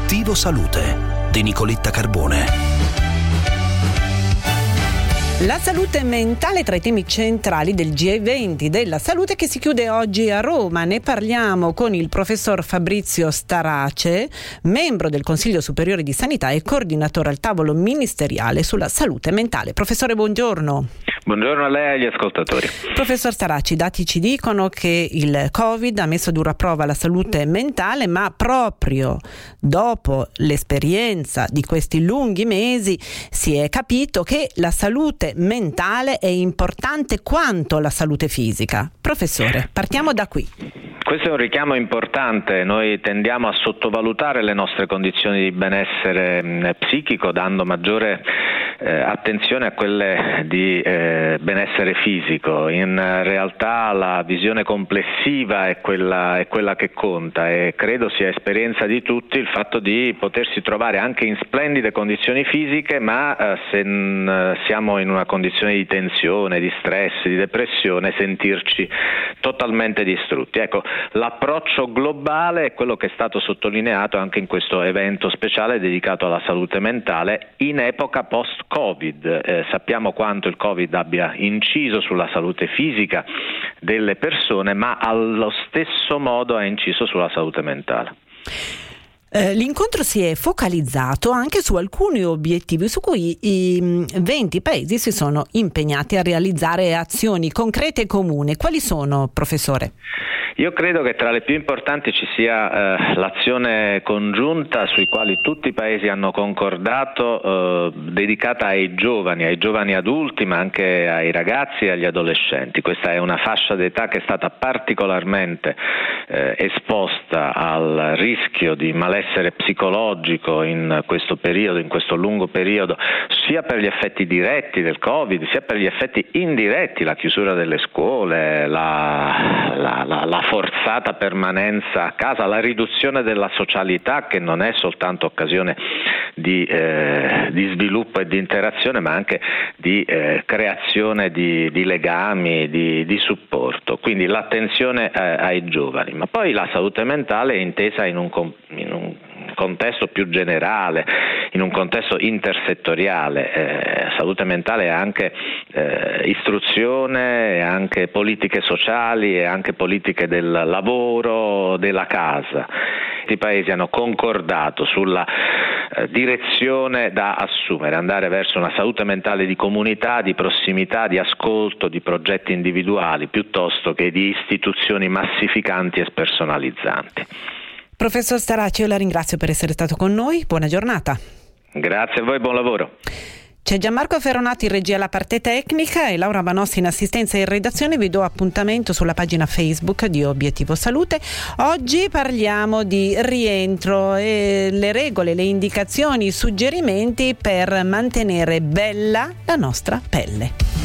Obiettivo Salute di Nicoletta Carbone. La salute mentale tra i temi centrali del G20 della salute che si chiude oggi a Roma. Ne parliamo con il professor Fabrizio Starace, membro del Consiglio Superiore di Sanità e coordinatore al tavolo ministeriale sulla salute mentale. Professore, buongiorno. Buongiorno a lei e agli ascoltatori. Professor Staraci, i dati ci dicono che il Covid ha messo a dura prova la salute mentale, ma proprio dopo l'esperienza di questi lunghi mesi si è capito che la salute mentale è importante quanto la salute fisica. Professore, partiamo da qui. Questo è un richiamo importante, noi tendiamo a sottovalutare le nostre condizioni di benessere psichico dando maggiore eh, attenzione a quelle di eh, benessere fisico. In realtà la visione complessiva è quella, è quella, che conta e credo sia esperienza di tutti il fatto di potersi trovare anche in splendide condizioni fisiche, ma eh, se n- siamo in una condizione di tensione, di stress, di depressione, sentirci totalmente distrutti. Ecco, l'approccio globale è quello che è stato sottolineato anche in questo evento speciale dedicato alla salute mentale in epoca post Covid. Eh, sappiamo quanto il Covid abbia inciso sulla salute fisica delle persone, ma allo stesso modo ha inciso sulla salute mentale. Eh, l'incontro si è focalizzato anche su alcuni obiettivi su cui i 20 paesi si sono impegnati a realizzare azioni concrete e comuni. Quali sono, professore? Io credo che tra le più importanti ci sia eh, l'azione congiunta sui quali tutti i paesi hanno concordato eh, dedicata ai giovani, ai giovani adulti ma anche ai ragazzi e agli adolescenti. Questa è una fascia d'età che è stata particolarmente eh, esposta al rischio di malessere psicologico in questo periodo, in questo lungo periodo, sia per gli effetti diretti del Covid, sia per gli effetti indiretti, la chiusura delle scuole, la, la, la, la forzata permanenza a casa, la riduzione della socialità che non è soltanto occasione di, eh, di sviluppo e di interazione ma anche di eh, creazione di, di legami, di, di, supporto. Quindi l'attenzione eh, ai giovani, ma poi la salute mentale è intesa in un, un contesto più generale, in un contesto intersettoriale. Eh, salute mentale è anche eh, istruzione, è anche politiche sociali, è anche politiche del lavoro, della casa. I paesi hanno concordato sulla eh, direzione da assumere, andare verso una salute mentale di comunità, di prossimità, di ascolto, di progetti individuali, piuttosto che di istituzioni massificanti e spersonalizzanti. Professor Staraci, io la ringrazio per essere stato con noi. Buona giornata. Grazie a voi, buon lavoro. C'è Gianmarco Ferronati in regia alla parte tecnica e Laura Banossi in assistenza e in redazione. Vi do appuntamento sulla pagina Facebook di Obiettivo Salute. Oggi parliamo di rientro e le regole, le indicazioni, i suggerimenti per mantenere bella la nostra pelle.